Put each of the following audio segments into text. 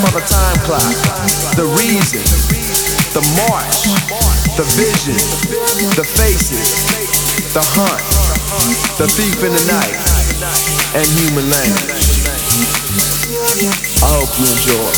the time clock. The reason, the march, the vision, the faces, the hunt, the thief in the night, and human language. I hope you enjoy.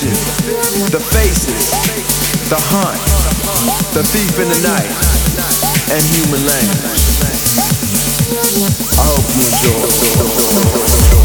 Vision, the faces, the hunt, the thief in the night, and human language. I hope you enjoy.